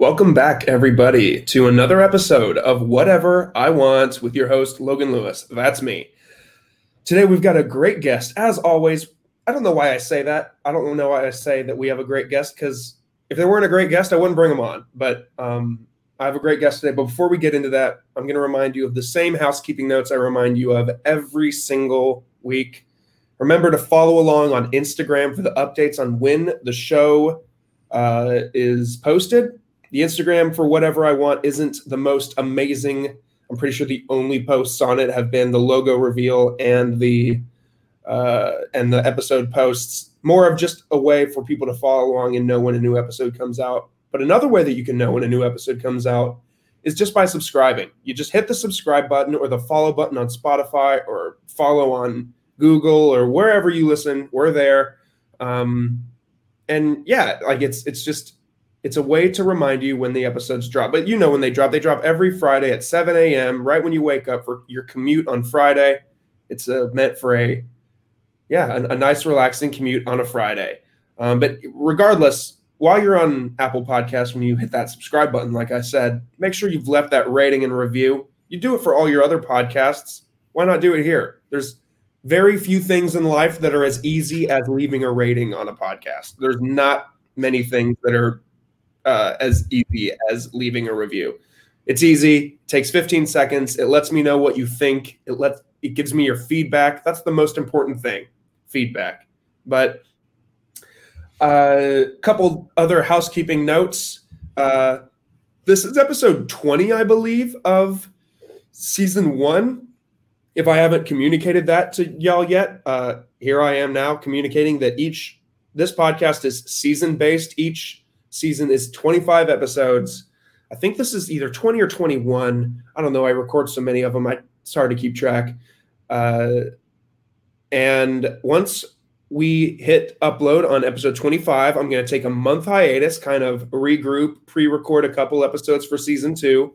Welcome back, everybody, to another episode of Whatever I Want with your host, Logan Lewis. That's me. Today, we've got a great guest. As always, I don't know why I say that. I don't know why I say that we have a great guest because if there weren't a great guest, I wouldn't bring him on. But um, I have a great guest today. But before we get into that, I'm going to remind you of the same housekeeping notes I remind you of every single week. Remember to follow along on Instagram for the updates on when the show uh, is posted the Instagram for whatever I want isn't the most amazing. I'm pretty sure the only posts on it have been the logo reveal and the uh, and the episode posts. More of just a way for people to follow along and know when a new episode comes out. But another way that you can know when a new episode comes out is just by subscribing. You just hit the subscribe button or the follow button on Spotify or follow on Google or wherever you listen. We're there. Um, and yeah, like it's it's just it's a way to remind you when the episodes drop. But you know when they drop, they drop every Friday at 7 a.m. right when you wake up for your commute on Friday. It's uh, meant for a yeah a, a, nice relaxing commute on a Friday. Um, but regardless, while you're on Apple Podcasts, when you hit that subscribe button, like I said, make sure you've left that rating and review. You do it for all your other podcasts. Why not do it here? There's very few things in life that are as easy as leaving a rating on a podcast. There's not many things that are uh, as easy as leaving a review. It's easy, takes 15 seconds. It lets me know what you think. It lets it gives me your feedback. That's the most important thing, feedback. But a uh, couple other housekeeping notes. Uh, this is episode 20, I believe, of season one. If I haven't communicated that to y'all yet, uh, here I am now communicating that each this podcast is season based. Each season is 25 episodes. I think this is either 20 or 21. I don't know. I record so many of them. I, it's hard to keep track. Uh, and once we hit upload on episode 25, I'm going to take a month hiatus, kind of regroup, pre record a couple episodes for season two,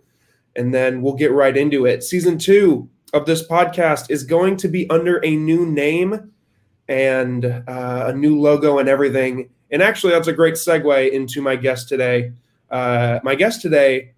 and then we'll get right into it. Season two of this podcast is going to be under a new name and uh, a new logo and everything. And actually, that's a great segue into my guest today. Uh, my guest today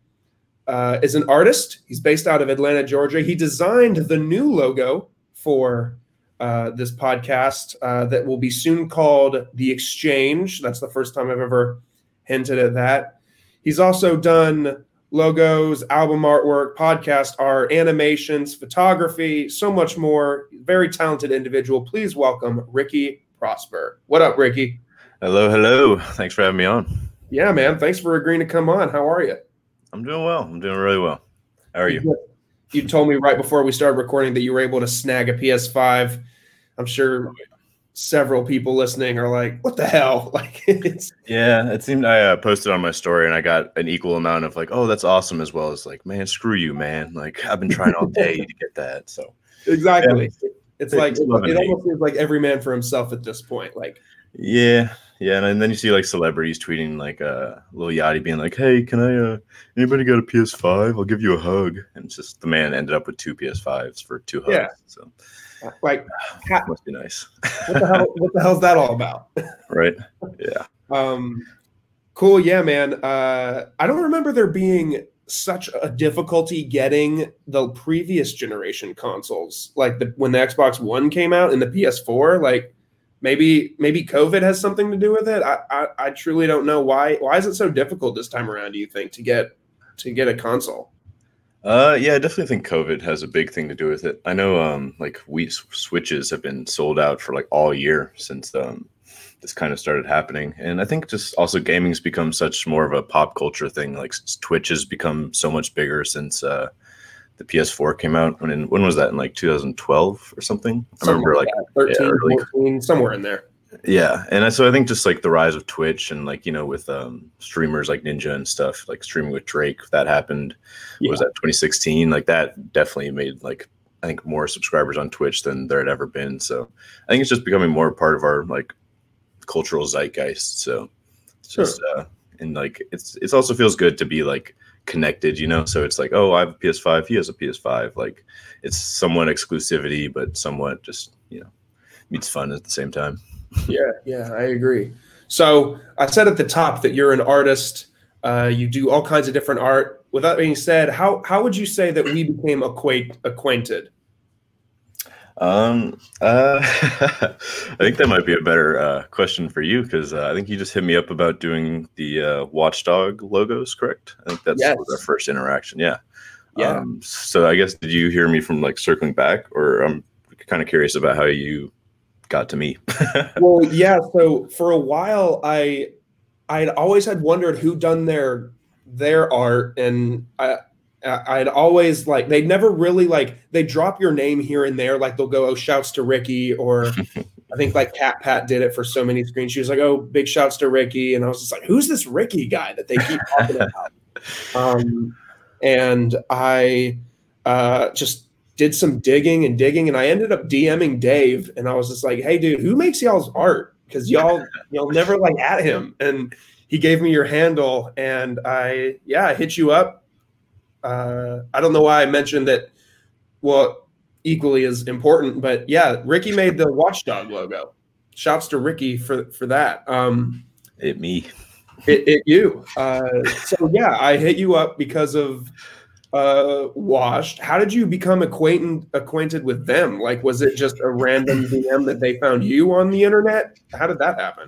uh, is an artist. He's based out of Atlanta, Georgia. He designed the new logo for uh, this podcast uh, that will be soon called The Exchange. That's the first time I've ever hinted at that. He's also done logos, album artwork, podcast art, animations, photography, so much more. Very talented individual. Please welcome Riki Prosper. What up, Riki? Hello, hello. Thanks for having me on. Yeah, man. Thanks for agreeing to come on. How are you? I'm doing well. I'm doing really well. How are you? You told me right before we started recording that you were able to snag a PS5. I'm sure several people listening are like, "What the hell?" Like, it's yeah. It seemed I uh, posted on my story and I got an equal amount of like, "Oh, that's awesome," as well as like, "Man, screw you, man!" Like, I've been trying all day to get that. So exactly, yeah. it's like it, it almost feels like every man for himself at this point. Like, yeah, yeah, and then you see like celebrities tweeting like uh Lil Yachty being like, "Hey, can I uh anybody got a PS5? I'll give you a hug." And it's just the man ended up with two PS5s for two hugs. Yeah. So like how, must be nice. what the hell what the hell's that all about? right. Yeah. Um cool, yeah, man. Uh I don't remember there being such a difficulty getting the previous generation consoles. Like the when the Xbox One came out and the PS4, like maybe maybe COVID has something to do with it. I, I, I truly don't know why. Why is it so difficult this time around? Do you think to get to get a console? Uh, yeah, I definitely think COVID has a big thing to do with it. I know, um, like we switches have been sold out for like all year since um this kind of started happening, and I think just also gaming's become such more of a pop culture thing. Like Twitch has become so much bigger since uh the PS4 came out. When in, when was that in like 2012 or something? I remember like, like 13, yeah, 14, somewhere in there. Yeah, and so I think just like the rise of Twitch and like you know with um, streamers like Ninja and stuff, like streaming with Drake, that happened. Yeah. Was that 2016? Like that definitely made like I think more subscribers on Twitch than there had ever been. So I think it's just becoming more part of our like cultural zeitgeist. So it's sure. just uh, and like it's it also feels good to be like connected, you know. So it's like, oh, I have a PS5, he has a PS5. Like it's somewhat exclusivity, but somewhat just you know meets fun at the same time. yeah, yeah, I agree. So I said at the top that you're an artist. Uh, you do all kinds of different art. With that being said, how how would you say that we became acquaint, acquainted? Um, uh, I think that might be a better uh, question for you because uh, I think you just hit me up about doing the uh, Watchdog logos, correct? I think that's Yes. was our first interaction. Yeah. Yeah. Um, so I guess did you hear me from like circling back, or I'm kind of curious about how you got to me? well, yeah. So for a while, I I'd always had wondered who done their their art, and I- I'd always like they'd never really like they drop your name here and there, like they'll go oh shouts to Riki, or I think like Cat Pat did it for so many screens. She was like oh big shouts to Riki, and I was just like who's this Riki guy that they keep talking about? Um, and I uh, just did some digging and digging, and I ended up DMing Dave, and I was just like, "Hey, dude, who makes y'all's art? Because y'all y'all never like at him." And he gave me your handle, and I yeah, I hit you up. Uh, I don't know why I mentioned that. Well, equally as important, but yeah, Riki made the Watchdog logo. Shouts to Riki for for that. Um, it me. it, it you. Uh, so yeah, I hit you up because of uh washed how did you become acquainted acquainted with them like was it just a random dm that they found you on the internet how did that happen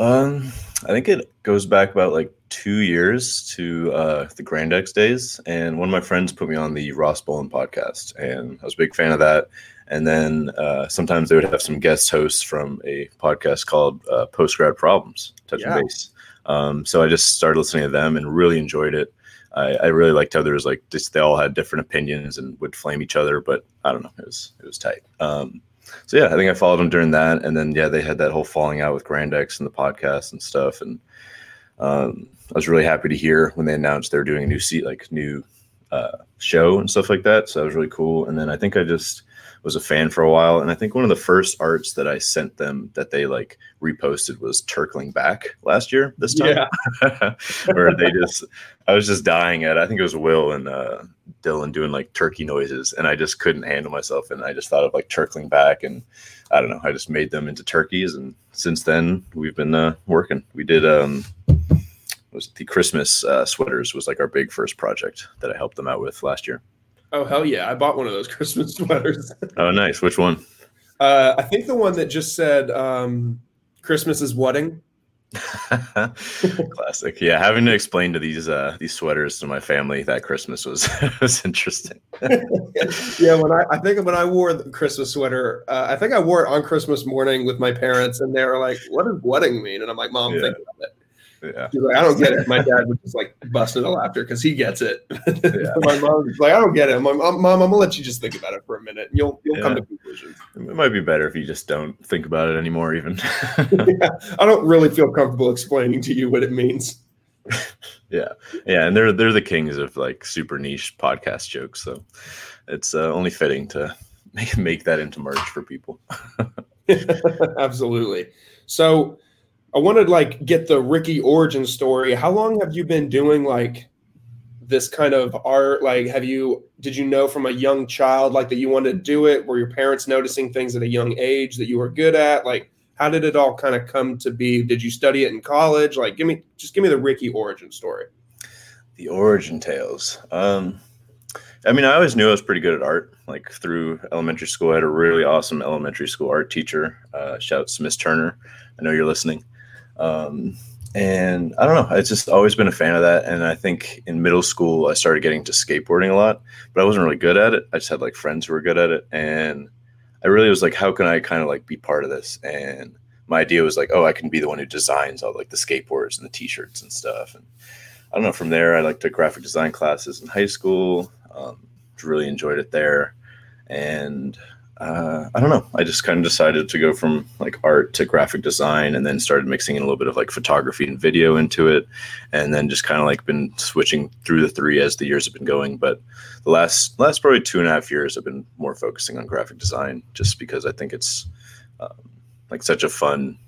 Um, I think it goes back about like two years to uh, the Grandex days, and one of my friends put me on the Ross Bolen podcast, and I was a big fan of that. And then uh, sometimes they would have some guest hosts from a podcast called uh, Post Grad Problems, Touch Yeah. and Base. Um, so I just started listening to them and really enjoyed it. I, I really liked how there was like just they all had different opinions and would flame each other, but I don't know, it was it was tight. Um, so yeah, I think I followed them during that, and then yeah, they had that whole falling out with Grandex and the podcast and stuff, and um, I was really happy to hear when they announced they were doing a new seat, like new uh, show and stuff like that. So that was really cool. And then I think I just was a fan for a while, and I think one of the first arts that I sent them that they like reposted was Turkling Back last year. This time, where they just I was just dying at. I think it was Will and uh, Dylan doing like turkey noises, and I just couldn't handle myself, and I just thought of like turkling back, and I don't know. I just made them into turkeys, and since then we've been uh, working. We did um, was the Christmas uh, sweaters was like our big first project that I helped them out with last year. Oh hell yeah i bought one of those christmas sweaters Oh, nice. Which one? uh i think the one that just said um christmas is wedding Classic. Yeah, having to explain to these uh, these sweaters to my family that Christmas was was interesting. yeah when i i think when i wore the christmas sweater uh, i think i wore it on christmas morning with my parents and they were like what does wedding mean and i'm like mom Yeah. think about it Yeah. Like, I don't get it. My dad was just like busting into laughter because he gets it. Yeah. my mom was like, I don't get it. I'm like, mom, I'm gonna let you just think about it for a minute. And you'll you'll come to conclusions. It might be better if you just don't think about it anymore. Even. yeah, I don't really feel comfortable explaining to you what it means. yeah, yeah, and they're they're the kings of like super niche podcast jokes, so it's uh, only fitting to make make that into merch for people. Absolutely. So I wanted to like get the Riki origin story. How long have you been doing like this kind of art? Like, have you did you know from a young child like that you wanted to do it? Were your parents noticing things at a young age that you were good at? Like, how did it all kind of come to be? Did you study it in college? Like, give me just give me the Riki origin story. The origin tales. Um, I mean, I always knew I was pretty good at art. Like through elementary school, I had a really awesome elementary school art teacher. Uh, shouts Miss Turner. I know you're listening. Um, and I don't know. I've just always been a fan of that. And I think in middle school, I started getting to skateboarding a lot, but I wasn't really good at it. I just had like friends who were good at it. And I really was like, how can I kind of like be part of this? And my idea was like, oh, I can be the one who designs all like the skateboards and the t-shirts and stuff. And I don't know. From there, I like took graphic design classes in high school. Um, really enjoyed it there, and uh, I don't know. I just kind of decided to go from like art to graphic design, and then started mixing in a little bit of like photography and video into it, and then just kind of like been switching through the three as the years have been going. But the last last probably two and a half years, I've been more focusing on graphic design, just because I think it's um, like such a fun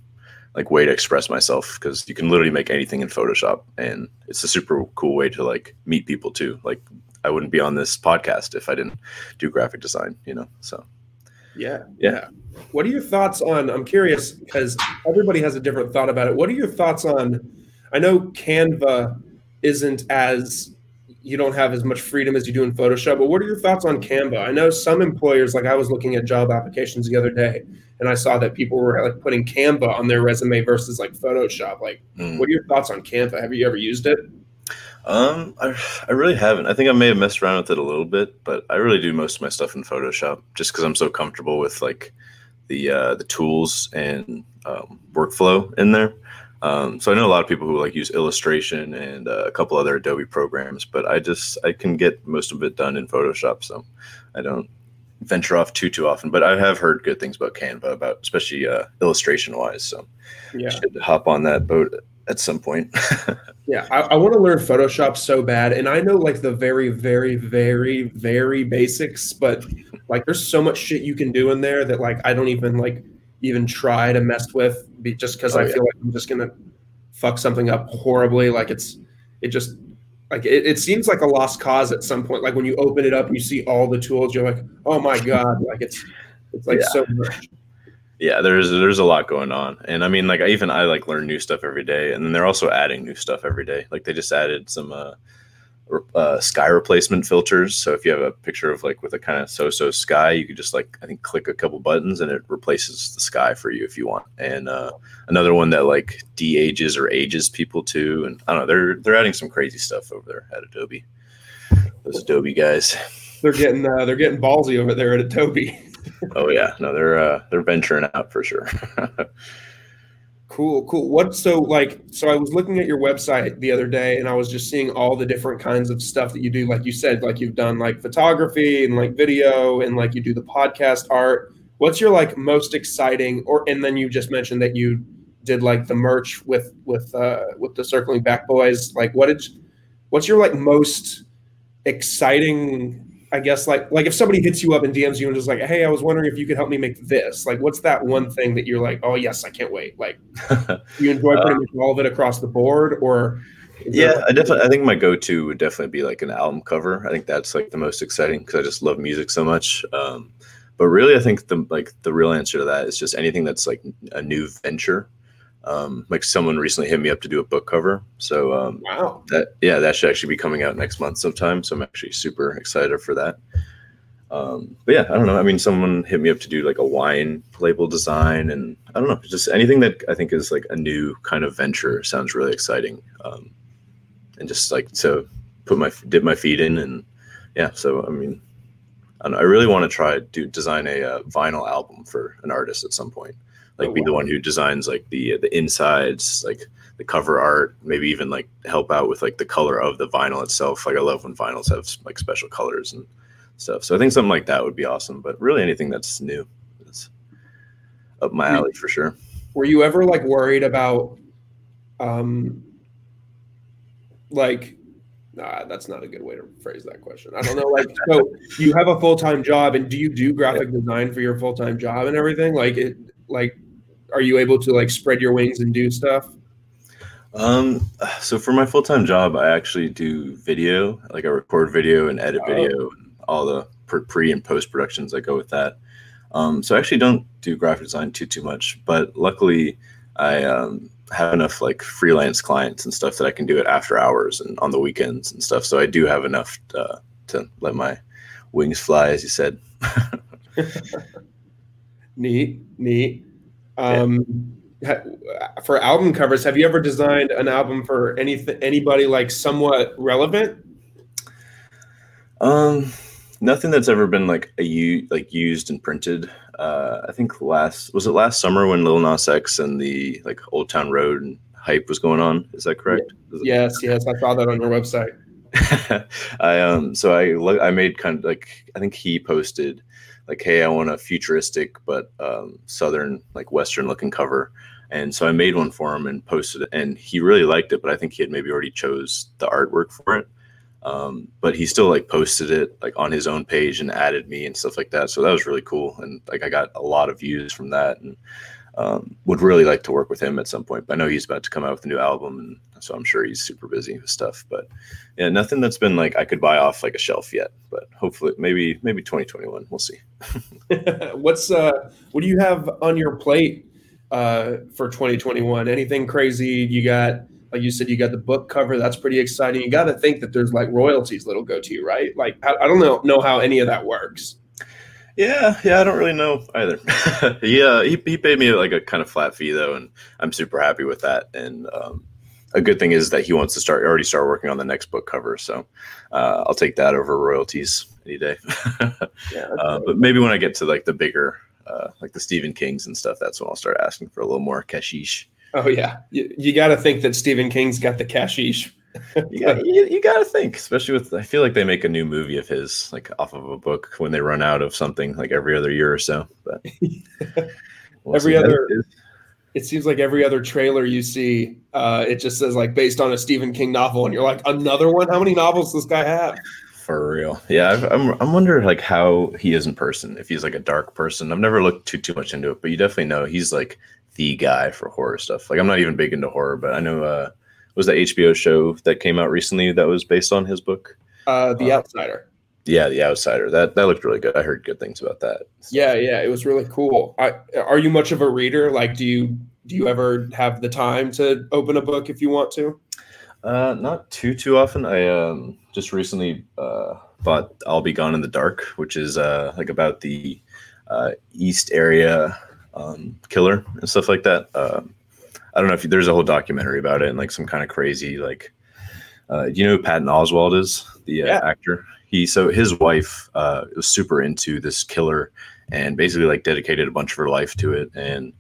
like way to express myself because you can literally make anything in Photoshop and it's a super cool way to like meet people too. Like I wouldn't be on this podcast if I didn't do graphic design, you know. So Yeah, Yeah. What are your thoughts on? I'm curious because everybody has a different thought about it. What are your thoughts on? I know Canva isn't as you don't have as much freedom as you do in Photoshop. But what are your thoughts on Canva? I know some employers, like I was looking at job applications the other day, and I saw that people were like putting Canva on their resume versus like Photoshop. Like, mm. what are your thoughts on Canva? Have you ever used it? Um, I, I really haven't. I think I may have messed around with it a little bit, but I really do most of my stuff in Photoshop just because I'm so comfortable with like the uh, the tools and um, workflow in there. Um, so I know a lot of people who like use Illustration and uh, a couple other Adobe programs, but I just I can get most of it done in Photoshop, so I don't venture off too too often. But I have heard good things about Canva, about especially uh, illustration wise. So yeah, should hop on that boat at some point. yeah, I, I want to learn Photoshop so bad, and I know like the very very very very basics, but like there's so much shit you can do in there that like I don't even like even try to mess with just because oh, I yeah. feel like I'm just gonna fuck something up horribly. Like it's it just like it, it seems like a lost cause at some point. Like when you open it up and you see all the tools, you're like, oh my god, like it's it's like yeah. so much. Yeah, there's there's a lot going on, and I mean, like even I like learn new stuff every day, and then they're also adding new stuff every day. Like they just added some uh, uh, sky replacement filters. So if you have a picture of like with a kind of so-so sky, you could just like I think click a couple buttons and it replaces the sky for you if you want. And uh, another one that like de-ages or ages people too. And I don't know, they're they're adding some crazy stuff over there at Adobe. Those Adobe guys. They're getting uh, they're getting ballsy over there at Adobe. oh yeah, no, they're uh, they're venturing out for sure. Cool, cool. What so like so I was looking at your website the other day and I was just seeing all the different kinds of stuff that you do. Like you said, like you've done like photography and like video and like you do the podcast art. What's your like most exciting or and then you just mentioned that you did like the merch with with uh with the circling back boys. Like what did what's your like most exciting I guess like like if somebody hits you up and DMs you and just like, hey, I was wondering if you could help me make this. Like, what's that one thing that you're like, oh yes, I can't wait. Like, you enjoy pretty uh, much all of it across the board, or yeah, I definitely. I think my go-to would definitely be like an album cover. I think that's like the most exciting because I just love music so much. Um, but really, I think the like the real answer to that is just anything that's like a new venture um, like someone recently hit me up to do a book cover. So um, wow, that yeah, that should actually be coming out next month sometime. So I'm actually super excited for that. Um, but yeah, I don't know. I mean, someone hit me up to do like a wine label design, and I don't know, just anything that I think is like a new kind of venture sounds really exciting. Um, and just like to put my dip my feet in, and yeah. So I mean, I, I really want to try to design a, a uh, vinyl album for an artist at some point like oh, be wow. the one who designs like the the insides, like the cover art, maybe even like help out with like the color of the vinyl itself. Like I love when vinyls have like special colors and stuff. So I think something like that would be awesome. But really anything that's new is up my alley for sure. Were you ever like worried about um like Nah, that's not a good way to phrase that question. I don't know. Like, so you have a full time job, and do you do graphic design for your full time job and everything? Like, it, like are you able to like spread your wings and do stuff? Um, so for my full time job, I actually do video. Like I record video and edit oh. video, and all the pre and post productions that go with that. Um, so I actually don't do graphic design too too much, but luckily I um, have enough like freelance clients and stuff that I can do it after hours and on the weekends and stuff. So I do have enough uh, to let my wings fly, as you said. neat, neat. Um, yeah. For album covers, have you ever designed an album for anything, anybody like somewhat relevant? Um, nothing that's ever been like a u like used and printed. Uh, I think last was it last summer when Lil Nas X and the like Old Town Road and hype was going on. Is that correct? Yes, yes, I saw that on your website. I um so I I made kind of like I think he posted like, hey, I want a futuristic but um, southern, like Western looking cover. And so I made one for him and posted it, and he really liked it. But I think he had maybe already chose the artwork for it. Um, but he still like posted it like on his own page and added me and stuff like that. So that was really cool, and like I got a lot of views from that, and um, would really like to work with him at some point. But I know he's about to come out with a new album, and so I'm sure he's super busy with stuff. But yeah, nothing that's been like I could buy off like a shelf yet. But hopefully, maybe maybe 2021, we'll see. What's uh, what do you have on your plate uh, for 2021? Anything crazy you got like you said, you got the book cover. That's pretty exciting. You got to think that there's like royalties that'll go to you, right? Like I, I don't know know how any of that works. Yeah, yeah, I don't really know either. yeah, he, he paid me like a kind of flat fee though, and I'm super happy with that. And um, a good thing is that he wants to start already start working on the next book cover, so uh, I'll take that over royalties any day. yeah, uh, but maybe when I get to like the bigger, uh, like the Stephen Kings and stuff, that's when I'll start asking for a little more cashish. Oh yeah, you, you got to think that Stephen King's got the cashish. You, got, you, you got to think, especially with I feel like they make a new movie of his like off of a book when they run out of something like every other year or so. But we'll every other, it seems like every other trailer you see, uh, it just says like based on a Stephen King novel, and you're like, another one? How many novels does this guy have? For real, yeah. I've, I'm I'm wondering like how he is in person. If he's like a dark person, I've never looked too too much into it, but you definitely know he's like the guy for horror stuff. Like I'm not even big into horror, but I know uh was the HBO show that came out recently that was based on his book? Uh The uh, Outsider. Yeah, The Outsider. That that looked really good. I heard good things about that. Yeah, yeah, it was really cool. I, are you much of a reader? Like do you do you ever have the time to open a book if you want to? Uh not too too often. I um just recently uh bought I'll Be Gone in the Dark, which is uh like about the uh, East area um, killer and stuff like that. Um, I don't know if you, there's a whole documentary about it and like some kind of crazy like. Uh, you know who Patton Oswalt is? The uh, yeah. actor. He so his wife uh, was super into this killer and basically like dedicated a bunch of her life to it. And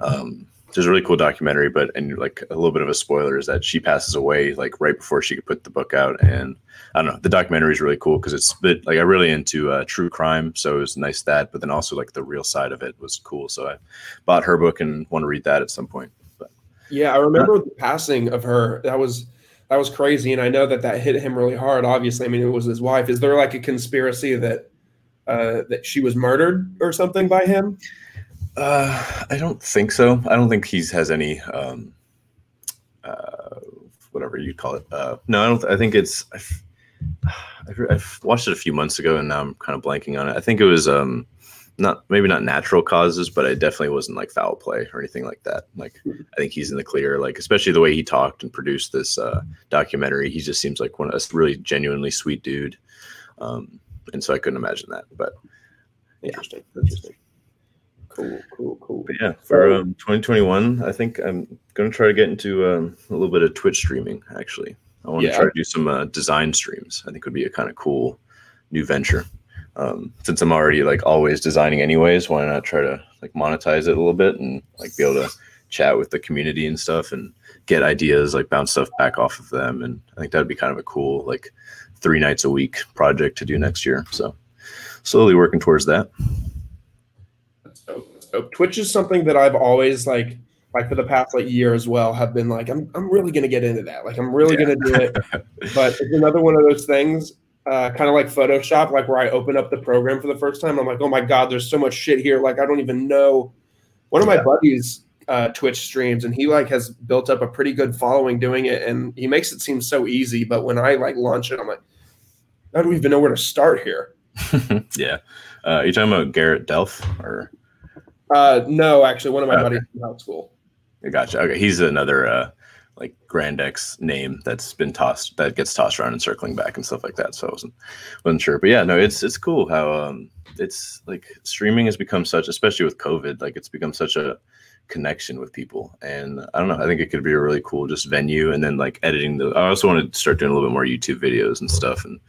um, there's a really cool documentary, but and like a little bit of a spoiler is that she passes away like right before she could put the book out. And I don't know, the documentary is really cool because it's bit like I really into uh, true crime, so it was nice that. But then also like the real side of it was cool. So I bought her book and want to read that at some point. Yeah, I remember the passing of her. That was that was crazy, and I know that that hit him really hard. Obviously, I mean it was his wife. Is there like a conspiracy that uh, that she was murdered or something by him? Uh, I don't think so. I don't think he's has any um, uh, whatever you call it. Uh, no, I don't. I think it's. I've, I've, watched it a few months ago, and now I'm kind of blanking on it. I think it was um, not maybe not natural causes, but it definitely wasn't like foul play or anything like that. Like I think he's in the clear. Like especially the way he talked and produced this uh, documentary, he just seems like one of a really genuinely sweet dude. Um, and so I couldn't imagine that. But yeah. interesting, interesting. Cool, cool, cool. But yeah, for um, 2021, I think I'm going to try to get into um, a little bit of Twitch streaming. Actually, I want yeah. to try to do some uh, design streams. I think would be a kind of cool new venture. Um, since I'm already like always designing anyways, why not try to like monetize it a little bit and like be able to chat with the community and stuff and get ideas, like bounce stuff back off of them. And I think that'd be kind of a cool like three nights a week project to do next year. So slowly working towards that. Twitch is something that I've always like like for the past like year as well have been like I'm I'm really gonna get into that. Like I'm really yeah. gonna do it. but it's another one of those things, uh, kind of like Photoshop, like where I open up the program for the first time. I'm like, oh my god, there's so much shit here. Like I don't even know. One of my yeah. buddies uh, Twitch streams, and he like has built up a pretty good following doing it, and he makes it seem so easy. But when I like launch it, I'm like, I don't even know where to start here. yeah, uh, you talking about Garrett Delph or? Uh, no, actually, one of my okay. buddies from high school. I gotcha. Okay, he's another uh, like Grandex name that's been tossed that gets tossed around and circling back and stuff like that. So I wasn't wasn't sure, but yeah, no, it's it's cool how um it's like streaming has become such, especially with COVID, like it's become such a connection with people. And I don't know, I think it could be a really cool just venue. And then like editing the. I also want to start doing a little bit more YouTube videos and stuff. And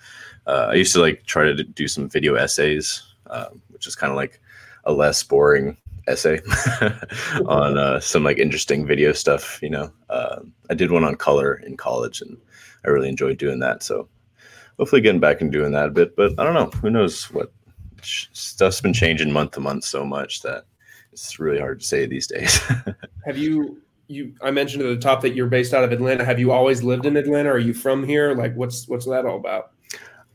uh, I used to like try to do some video essays, uh, which is kind of like a less boring essay on uh, some like interesting video stuff. You know, uh, I did one on color in college, and I really enjoyed doing that. So hopefully, getting back and doing that a bit. But I don't know. Who knows what stuff's been changing month to month so much that it's really hard to say these days. Have you? You, I mentioned at the top that you're based out of Atlanta. Have you always lived in Atlanta? Are you from here? Like, what's what's that all about?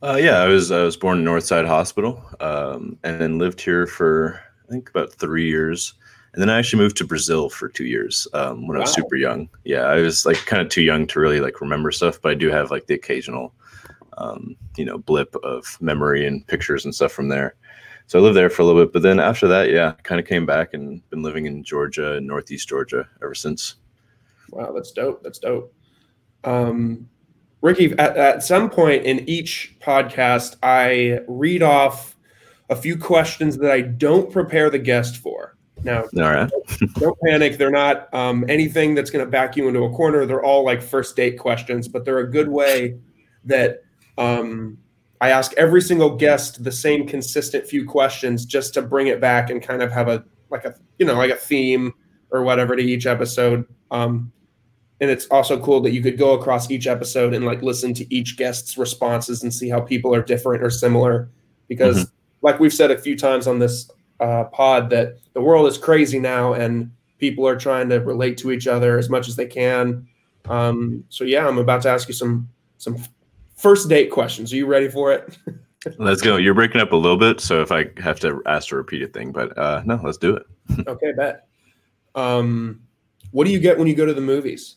Uh, yeah, I was I was born in Northside Hospital, um, and then lived here for I think about three years. And then I actually moved to Brazil for two years um, when wow. I was super young. Yeah, I was like kind of too young to really like remember stuff, but I do have like the occasional, um, you know, blip of memory and pictures and stuff from there. So I lived there for a little bit, but then after that, yeah, kind of came back and been living in Georgia and Northeast Georgia ever since. Wow, that's dope. That's dope. Um, Riki, at, at some point in each podcast, I read off a few questions that I don't prepare the guest for. Now, All right. don't, don't panic. They're not um, anything that's going to back you into a corner. They're all like first date questions, but they're a good way that um, I ask every single guest the same consistent few questions just to bring it back and kind of have a like a you know like a theme or whatever to each episode. Um, and it's also cool that you could go across each episode and like listen to each guest's responses and see how people are different or similar because Mhm. Like we've said a few times on this uh, pod that the world is crazy now and people are trying to relate to each other as much as they can. Um, so yeah i'm about to ask you some some first date questions. Are you ready for it? Let's go. You're breaking up a little bit, so if I have to ask to repeat a thing, but uh, no, let's do it. okay bet. Um, what do you get when you go to the movies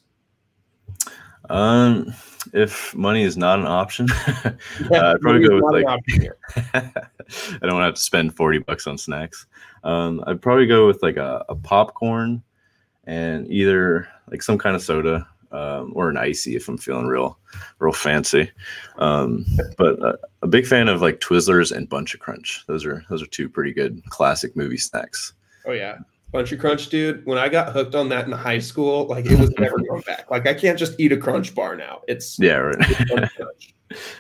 Um, if money is not an option, uh, I'd probably go with like. I don't want to have to spend 40 bucks on snacks. Um, I'd probably go with like a, a popcorn and either like some kind of soda um, or an icy if I'm feeling real, real fancy. Um, but uh, a big fan of like Twizzlers and Buncha Crunch. Those are those are two pretty good classic movie snacks. Oh yeah, Buncha Crunch, dude. When I got hooked on that in high school, like it was never going back. Like I can't just eat a Crunch bar now. It's Yeah, right. it's Buncha Crunch.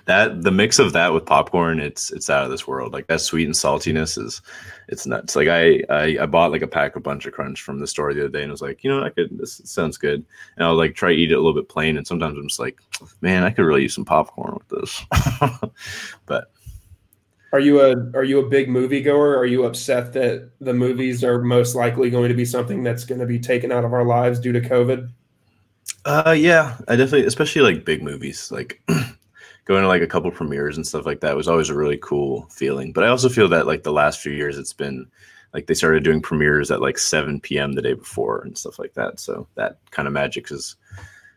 that the mix of that with popcorn, it's it's out of this world. Like that sweet and saltiness is it's nuts. Like I I, I bought like a pack of Buncha Crunch from the store the other day and I was like, you know, I could this sounds good. And I'll like try to eat it a little bit plain. And sometimes I'm just like, man, I could really use some popcorn with this. but Are you a are you a big movie goer? Are you upset that the movies are most likely going to be something that's going to be taken out of our lives due to COVID? Uh, yeah, I definitely, especially like big movies, like going to like a couple premieres and stuff like that was always a really cool feeling. But I also feel that like the last few years, it's been like they started doing premieres at like 7 p.m. the day before and stuff like that. So that kind of magic has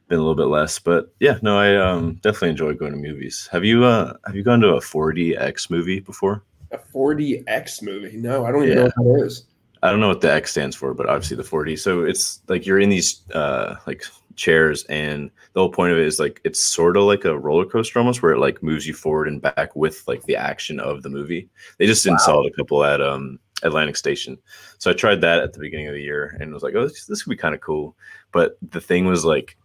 been a little bit less. But yeah, no, I um, definitely enjoy going to movies. Have you uh have you gone to a 4DX movie before? A 4DX movie? No, I don't even Yeah. know what that is. I don't know what the X stands for, but obviously the 4D. So it's like you're in these uh like chairs and the whole point of it is like it's sort of like a roller coaster almost where it like moves you forward and back with like the action of the movie. They just installed a couple at um Atlantic Station. So I tried that at the beginning of the year and was like, oh, this, this could be kind of cool. But the thing was like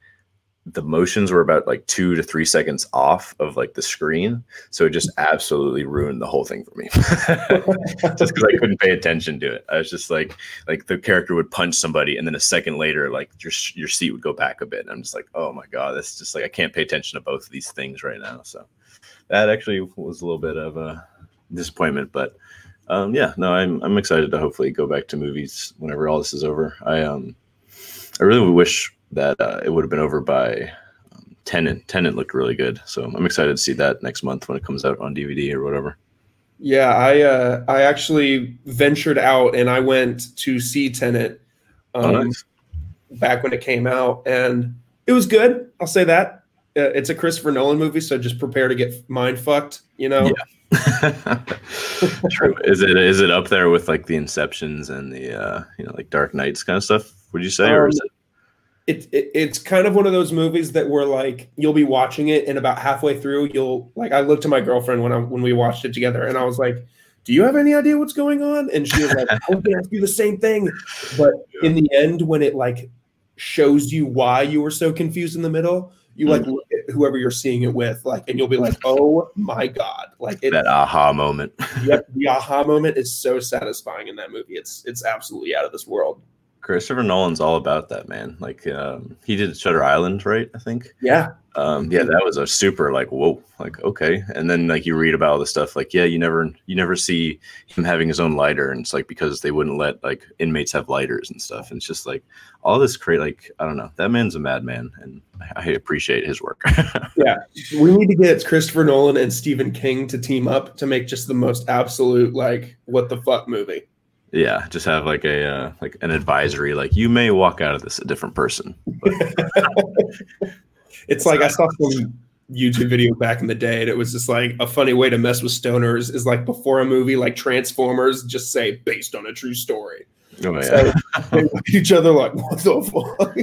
the motions were about like two to three seconds off of like the screen. So it just absolutely ruined the whole thing for me. just because I couldn't pay attention to it. I was just like, like the character would punch somebody, and then a second later, like your your seat would go back a bit. I'm just like, oh my god, that's just like I can't pay attention to both of these things right now. So that actually was a little bit of a disappointment, but um, yeah, no, I'm I'm excited to hopefully go back to movies whenever all this is over. I um I really wish that uh, it would have been over by um, Tenet. Tenet looked really good, so I'm excited to see that next month when it comes out on DVD or whatever. Yeah, I uh, I actually ventured out and I went to see Tenet um, Oh, nice. back when it came out, and it was good. I'll say that. Uh, it's a Christopher Nolan movie, so just prepare to get mind fucked. You know. True. Is it is it up there with like the Inceptions and the uh you know like Dark Knights kind of stuff? Would you say, or is it? It, it it's kind of one of those movies that where like you'll be watching it and about halfway through you'll like I looked to my girlfriend when I when we watched it together and I was like, "Do you have any idea what's going on?" And she was like, "I was gonna do the same thing," but in the end, when it like shows you why you were so confused in the middle, you like mm-hmm. look at whoever you're seeing it with, like, and you'll be like, "Oh my god!" Like it, that aha moment? yep, the aha moment is so satisfying in that movie. It's it's absolutely out of this world. Christopher Nolan's all about that man. Like um, he did Shutter Island, right? I think. Yeah, Um, yeah, that was a super like whoa, like okay. And then like you read about all the stuff, like yeah, you never you never see him having his own lighter, and it's like because they wouldn't let like inmates have lighters and stuff. And it's just like all this great like I don't know. That man's a madman, and I appreciate his work. Yeah, we need to get Christopher Nolan and Stephen King to team up to make just the most absolute like what the fuck movie. Yeah, just have like a uh, like an advisory, like you may walk out of this a different person. It's like I saw some YouTube video back in the day, and it was just like a funny way to mess with stoners is like before a movie like Transformers, just say based on a true story. Oh, yeah. So they look at each other like, what the fuck?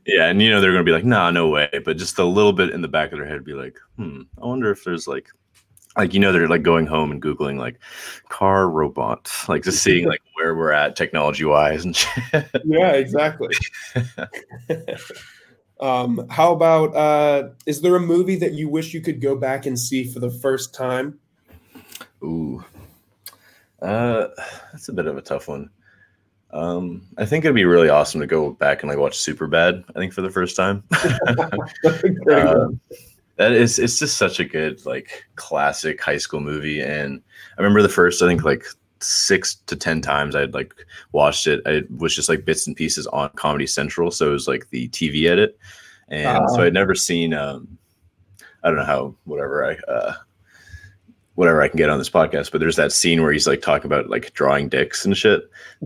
yeah, and you know they're gonna be like, nah, no way. But just a little bit in the back of their head be like, hmm, I wonder if there's like like you know they're like going home and googling like car robots like just seeing like where we're at technology wise and shit. yeah, exactly. um, how about uh, is there a movie that you wish you could go back and see for the first time? Ooh, uh, that's a bit of a tough one. Um, I think it'd be really awesome to go back and like watch Superbad. I think for the first time. uh, that is, it's just such a good like classic high school movie, and I remember the first I think like six to ten times I'd like watched it. It was just like bits and pieces on Comedy Central, so it was like the TV edit, and so I'd never seen. Um, I don't know how whatever I uh, whatever I can get on this podcast, but there's that scene where he's like talking about like drawing dicks and shit.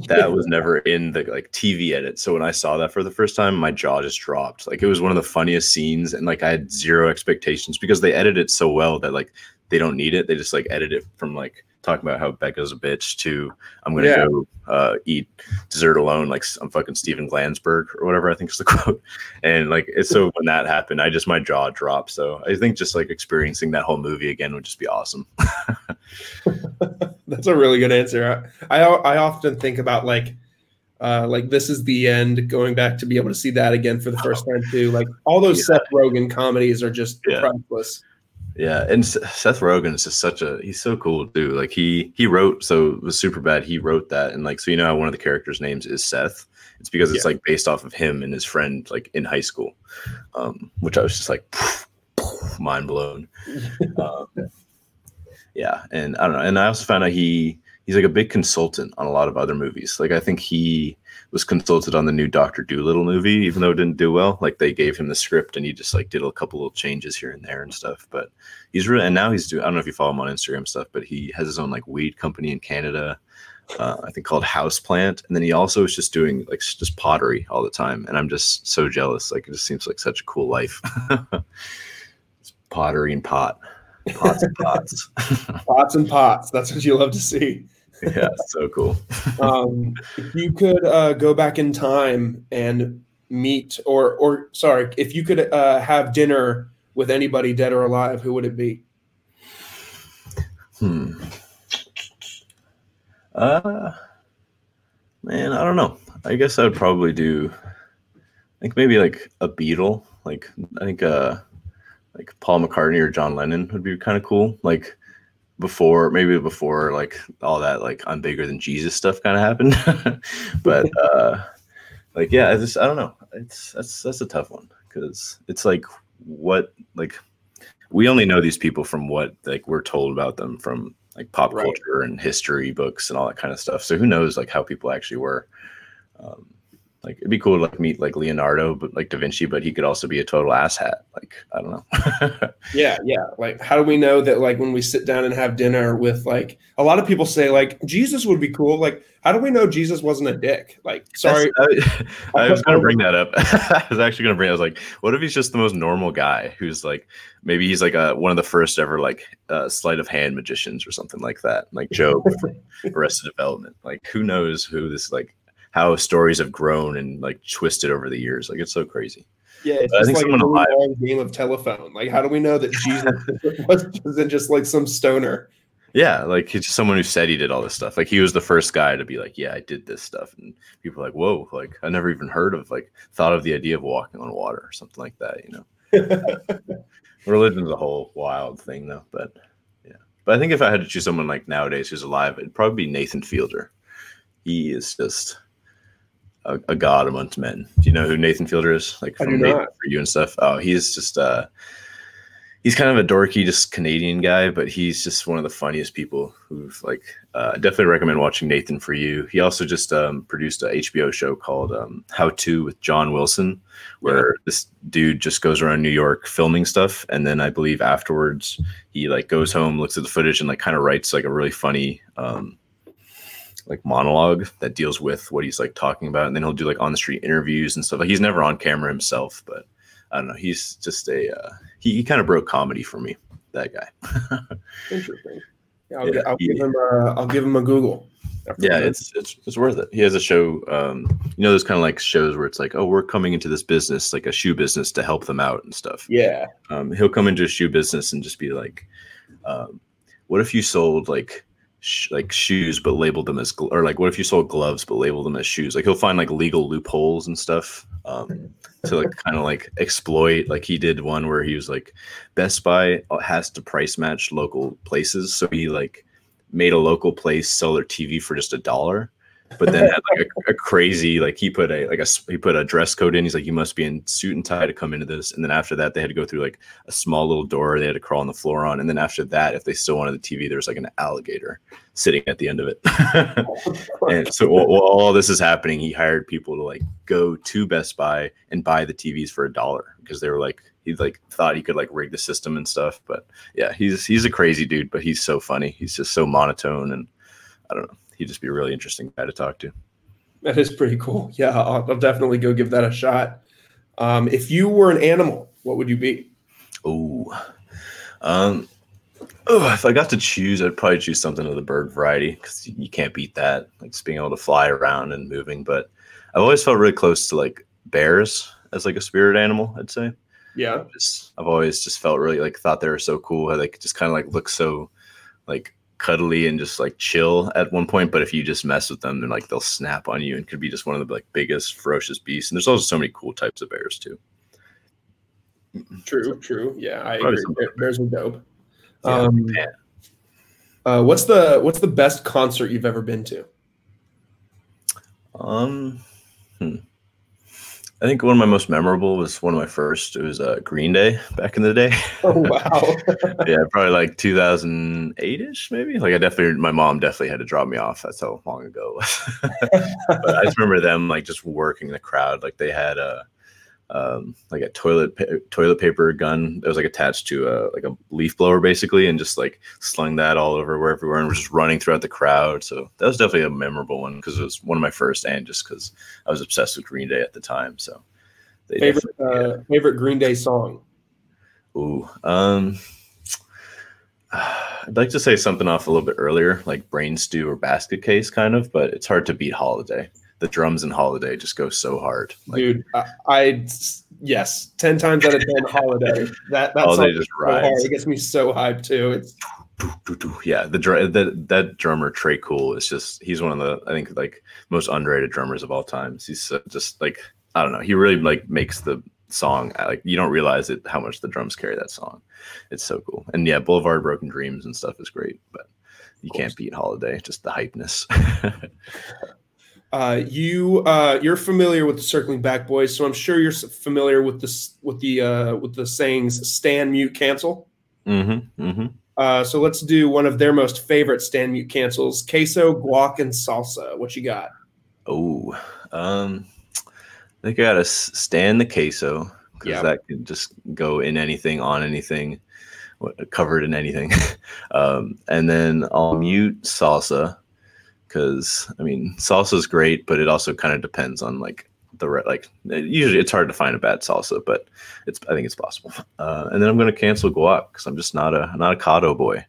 That was never in the like TV edit. So when I saw that for the first time, my jaw just dropped. Like it was one of the funniest scenes, and like I had zero expectations because they edit it so well that like they don't need it. They just like edit it from like talking about how Becca's a bitch to I'm gonna yeah. go uh, eat dessert alone, like I'm fucking Steven Glansberg or whatever I think is the quote. And like it's so when that happened, I just my jaw dropped. So I think just like experiencing that whole movie again would just be awesome. That's a really good answer. I I often think about like uh, like this is the end. Going back to be able to see that again for the first time too. Like all those yeah. Seth Rogen comedies are just yeah. priceless. Yeah, and Seth Rogen is just such a he's so cool too. Like he he wrote so it was super bad. He wrote that and like so you know how one of the characters' names is Seth. It's because it's yeah. like based off of him and his friend like in high school, um, which I was just like mind blown. um, yeah, and I don't know. And I also found out he he's like a big consultant on a lot of other movies. Like I think he was consulted on the new Doctor Dolittle movie, even though it didn't do well. Like they gave him the script and he just like did a couple little changes here and there and stuff. But he's really and now he's doing. I don't know if you follow him on Instagram stuff, but he has his own like weed company in Canada. Uh, I think called Houseplant, and then he also is just doing like just pottery all the time. And I'm just so jealous. Like it just seems like such a cool life. it's pottery and pot, pots and pots, pots and pots. That's what you love to see. Yeah, so cool. um, if you could uh, go back in time and meet, or or sorry, if you could uh, have dinner with anybody dead or alive, who would it be? Hmm. Uh, man, I don't know. I guess I would probably do. I think maybe like a Beatle. Like I think uh, like Paul McCartney or John Lennon would be kind of cool. Like before maybe before like all that like I'm bigger than Jesus stuff kind of happened. but uh like yeah, I just I don't know. It's that's that's a tough one because it's like what like we only know these people from what like we're told about them from like pop right. culture and history books and all that kind of stuff. So who knows like how people actually were. Um, like it'd be cool to like meet like Leonardo, but like Da Vinci, but he could also be a total asshat. Like I don't know. yeah, yeah. Like how do we know that like when we sit down and have dinner with like a lot of people say like Jesus would be cool. Like how do we know Jesus wasn't a dick? Like sorry, I, I, was gonna bring that up. I was actually gonna bring. I was like, what if he's just the most normal guy who's like maybe he's like a one of the first ever like uh, sleight of hand magicians or something like that, like Gob from Arrested Development. Like who knows who this like how stories have grown and like twisted over the years. Like it's so crazy. Yeah, it's I think like someone alive game of telephone. Like, how do we know that Jesus wasn't just like some stoner? Yeah, like he's just someone who said he did all this stuff. Like he was the first guy to be like, "Yeah, I did this stuff," and people are like, "Whoa!" Like I never even heard of like thought of the idea of walking on water or something like that. You know, religion's a whole wild thing though. But yeah, but I think if I had to choose someone like nowadays who's alive, it'd probably be Nathan Fielder. He is just a, a, god amongst men. Do you know who Nathan Fielder is? Like from for you and stuff. Oh, he's just uh he's kind of a dorky, just Canadian guy, but he's just one of the funniest people who've like uh, definitely recommend watching Nathan for you. He also just um, produced a HBO show called um, How to with John Wilson, where yeah. this dude just goes around New York filming stuff, and then I believe afterwards he like goes home, looks at the footage, and like kind of writes like a really funny um, like monologue that deals with what he's like talking about, and then he'll do like on the street interviews and stuff. Like he's never on camera himself, but I don't know. He's just a uh, he, he kind of broke comedy for me. That guy. Interesting. Yeah, I'll, yeah, I'll he, give him a, I'll give him a Google. Yeah, it's, it's it's worth it. He has a show, um, you know, those kind of like shows where it's like, oh, we're coming into this business, like a shoe business, to help them out and stuff. Yeah, um, he'll come into a shoe business and just be like, um, what if you sold like sh- like shoes but labeled them as gl- or like what if you sold gloves but labeled them as shoes? Like he'll find like legal loopholes and stuff um, to like kind of like exploit. Like he did one where he was like, Best Buy has to price match local places, so he like made a local place sell their TV for just a dollar, but then had like a, a, crazy like he put a like a he put a dress code in. He's like, you must be in suit and tie to come into this. And then after that, they had to go through like a small little door they had to crawl on the floor on. And then after that, if they still wanted the TV, there's like an alligator sitting at the end of it. and so while, while all this is happening, he hired people to like go to Best Buy and buy the TVs for a dollar because they were like he like thought he could like rig the system and stuff. But yeah, he's he's a crazy dude, but he's so funny. He's just so monotone and I don't know. He'd just be a really interesting guy to talk to. That is pretty cool. Yeah, I'll, I'll definitely go give that a shot. Um, if you were an animal, what would you be? Oh, um, oh, if I got to choose, I'd probably choose something of the bird variety because you can't beat that, like just being able to fly around and moving. But I've always felt really close to like bears as like a spirit animal. I'd say. Yeah. Just I've always just felt really like thought they were so cool. How they just kind of like look so like cuddly and just like chill at one point. But if you just mess with them, then like they'll snap on you and could be just one of the like biggest ferocious beasts. And there's also so many cool types of bears too. True, true. Yeah, I agree. Bears are dope. Yeah, um, uh, what's the what's the best concert you've ever been to? Um, hmm. I think one of my most memorable was one of my first. It was uh, Green Day back in the day. Oh wow! yeah, probably like 2008 ish, maybe. Like I definitely, my mom definitely had to drop me off. That's how long ago it was. but I just remember them like just working the crowd. Like they had a um, like a toilet pa- toilet paper gun that was like attached to a like a leaf blower basically, and just like slung that all over where everywhere and was just running throughout the crowd. So that was definitely a memorable one because it was one of my first, and just because I was obsessed with Green Day at the time. So favorite uh, favorite Green Day song. Ooh, um, I'd like to say something off a little bit earlier, like Brain Stew or Basket Case, kind of, but it's hard to beat Holiday the drums in Holiday just go so hard. Like, Dude, I, I, yes, ten times out of ten, Holiday. That that Holiday just so hard. It gets me so hyped too. It's yeah, the that that drummer Tré Cool is just he's one of the I think like most underrated drummers of all time. He's just like I don't know, he really like makes the song uh, like you don't realize it how much the drums carry that song. It's so cool. And yeah, Boulevard Broken Dreams and stuff is great, but you can't beat Holiday, just the hypeness. Uh, you uh, you're familiar with the circling back boys, so I'm sure you're familiar with this with the uh, with the sayings stand, mute, cancel. Mm-hmm, mm-hmm. Uh, so let's do one of their most favorite stand, mute, cancels: queso, guac, and salsa. What you got? Oh, um, I think I gotta stand the queso because yep. that can just go in anything, on anything, covered in anything. um, and then I'll mute salsa because I mean salsa is great, but it also kind of depends on like the right like usually it's hard to find a bad salsa, but it's I think it's possible. Uh, and then I'm going to cancel guac because I'm just not a not a Cado boy,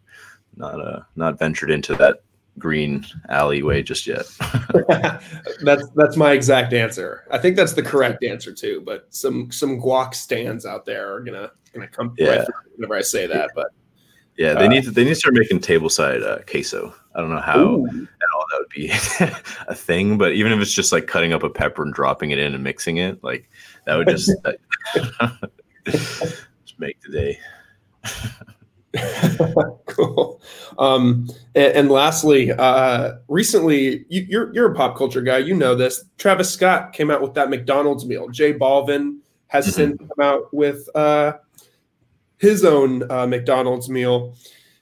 not a not ventured into that green alleyway just yet. that's that's my exact answer. I think that's the correct answer too. But some some guac stands out there are gonna gonna come yeah. right whenever I say that. But yeah, they uh, need to they need to start making tableside uh, queso. I don't know how ooh. at all that would be a thing, but even if it's just like cutting up a pepper and dropping it in and mixing it, like that would just, just make the day. cool. Um, and, and, lastly, uh, recently, you, are you're, you're a pop culture guy. You know this. Travis Scott came out with that McDonald's meal. J Balvin has mm-hmm. since come out with uh, his own uh, McDonald's meal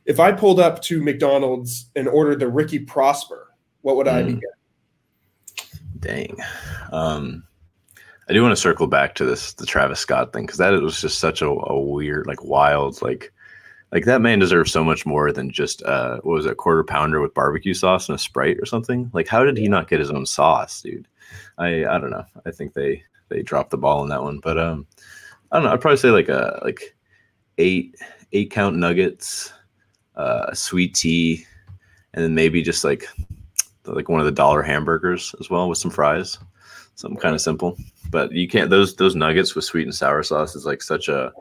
if I pulled up to McDonald's and ordered the Riki Prosper, what would mm. I be hmm. getting? Dang. Um, I do want to circle back to this the Travis Scott thing because that was just such a, a, weird, like wild, like like that man deserves so much more than just uh what was it, a quarter pounder with barbecue sauce and a sprite or something. Like, how did he not get his own sauce, dude? I I don't know. I think they they dropped the ball on that one, but um, I don't know. I'd probably say like a like eight eight count nuggets uh, sweet tea, and then maybe just like like one of the dollar hamburgers as well with some fries. Something kind of simple, but you can't those those nuggets with sweet and sour sauce is like such a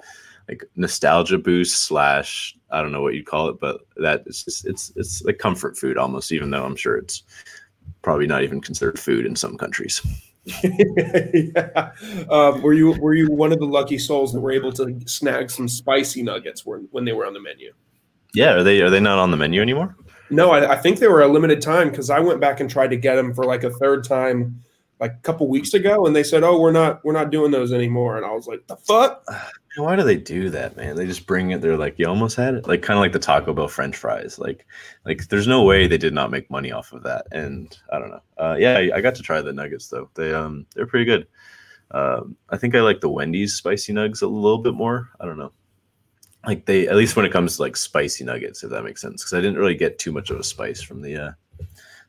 like nostalgia boost slash I don't know what you'd call it, but that it's just, it's it's like comfort food almost. Even though I'm sure it's probably not even considered food in some countries. yeah. Um, were you were you one of the lucky souls that were able to snag some spicy nuggets when, when they were on the menu? Yeah, are they are they not on the menu anymore? No, I, I think they were a limited time because I went back and tried to get them for like a third time, like a couple weeks ago, and they said, "Oh, we're not we're not doing those anymore." And I was like, "The fuck." Why do they do that, man? They just bring it. They're like, you almost had it, like kind of like the Taco Bell French fries. Like, like there's no way they did not make money off of that. And I don't know. Uh, yeah, I, I got to try the nuggets though. They um they're pretty good. Um, I think I like the Wendy's spicy nugs a little bit more. I don't know. Like they, at least when it comes to like spicy nuggets, if that makes sense, because I didn't really get too much of a spice from the uh,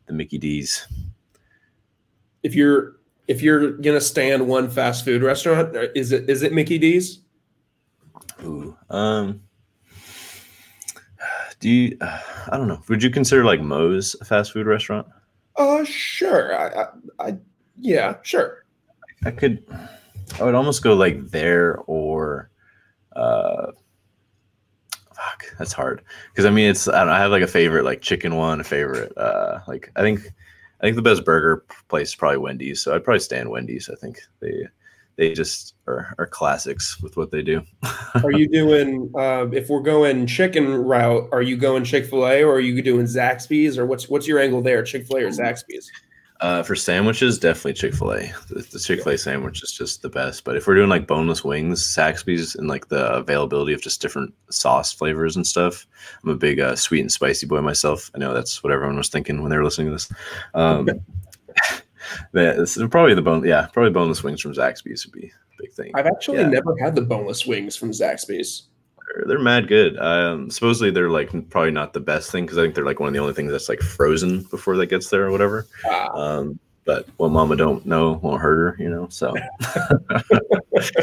the Mickey D's. If you're if you're gonna stand one fast food restaurant, is it is it Mickey D's? Ooh, um, do you? Uh, I don't know. Would you consider like Moe's a fast food restaurant? Uh, sure. I, I, I, yeah, sure. I could. I would almost go like there or, uh, fuck, that's hard. Because I mean, it's I don't know. I have like a favorite like chicken one, a favorite. Uh, like I think, I think the best burger place is probably Wendy's. So I'd probably stand Wendy's. I think they they just are, are classics with what they do. are you doing uh, if we're going chicken route? Are you going Chick Fil A or are you doing Zaxby's or what's what's your angle there? Chick Fil A or Zaxby's? Uh, for sandwiches, definitely Chick Fil A. The, the Chick Fil A sandwich is just the best. But if we're doing like boneless wings, Zaxby's, and like the availability of just different sauce flavors and stuff, I'm a big uh, sweet and spicy boy myself. I know that's what everyone was thinking when they were listening to this. Um, this is probably the bone. Yeah, probably boneless wings from Zaxby's would be a big thing. I've actually yeah. never had the boneless wings from Zaxby's. They're, they're mad good. Um, supposedly they're like probably not the best thing because I think they're like one of the only things that's like frozen before that gets there or whatever. Wow. Um, but what mama don't know won't hurt her, you know. So.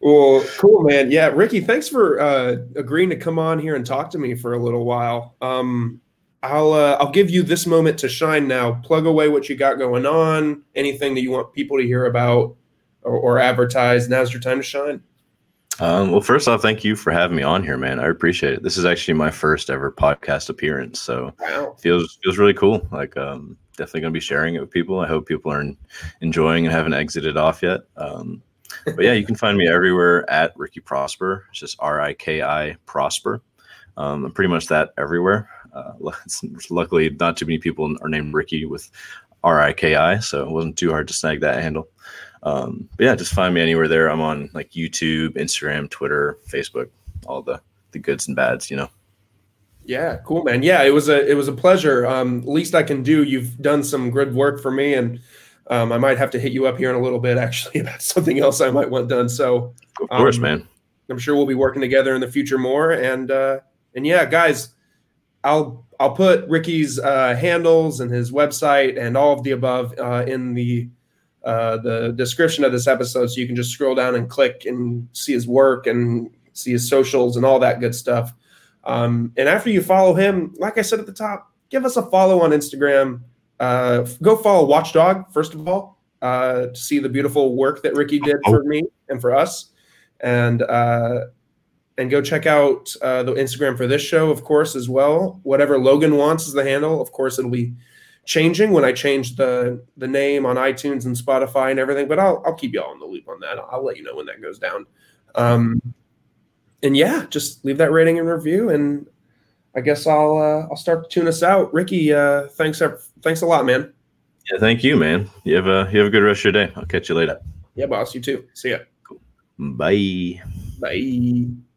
well, cool, man. Yeah, Riki, thanks for uh, agreeing to come on here and talk to me for a little while. Um, I'll uh, I'll give you this moment to shine now. Plug away what you got going on. Anything that you want people to hear about or, or advertise. Now's your time to shine. Um, well, first off, thank you for having me on here, man. I appreciate it. This is actually my first ever podcast appearance, so wow. feels feels really cool. Like, um, definitely going to be sharing it with people. I hope people are enjoying and haven't exited off yet. Um, but yeah, you can find me everywhere at Riki Prosper. It's just R I K I Prosper. Um, I'm pretty much that everywhere. Uh, luckily, not too many people are named Riki with R I K I, so it wasn't too hard to snag that handle. Um, but yeah, just find me anywhere there. I'm on like YouTube, Instagram, Twitter, Facebook, all the the goods and bads, you know. Yeah, cool, man. Yeah, it was a it was a pleasure. Um, least I can do. You've done some good work for me, and um, I might have to hit you up here in a little bit actually about something else I might want done. So, of course, um, man. I'm sure we'll be working together in the future more. And uh, and yeah, guys, I'll I'll put Riki's uh, handles and his website and all of the above uh, in the uh, the description of this episode, so you can just scroll down and click and see his work and see his socials and all that good stuff. Um, and after you follow him, like I said at the top, give us a follow on Instagram. Uh, go follow Watchdog first of all uh, to see the beautiful work that Riki did for me and for us, and uh, and go check out uh, the Instagram for this show, of course, as well. Whatever Logan wants is the handle. Of course, it'll be changing when I change the the name on iTunes and Spotify and everything. But I'll I'll keep you all in the loop on that. I'll, I'll let you know when that goes down. Um, and yeah, just leave that rating and review, and I guess I'll uh, I'll start to tune us out. Riki, uh, thanks thanks a lot, man. Yeah, thank you, man. You have a you have a good rest of your day. I'll catch you later. Yeah, boss. You too. See ya. Cool. Bye. Bye.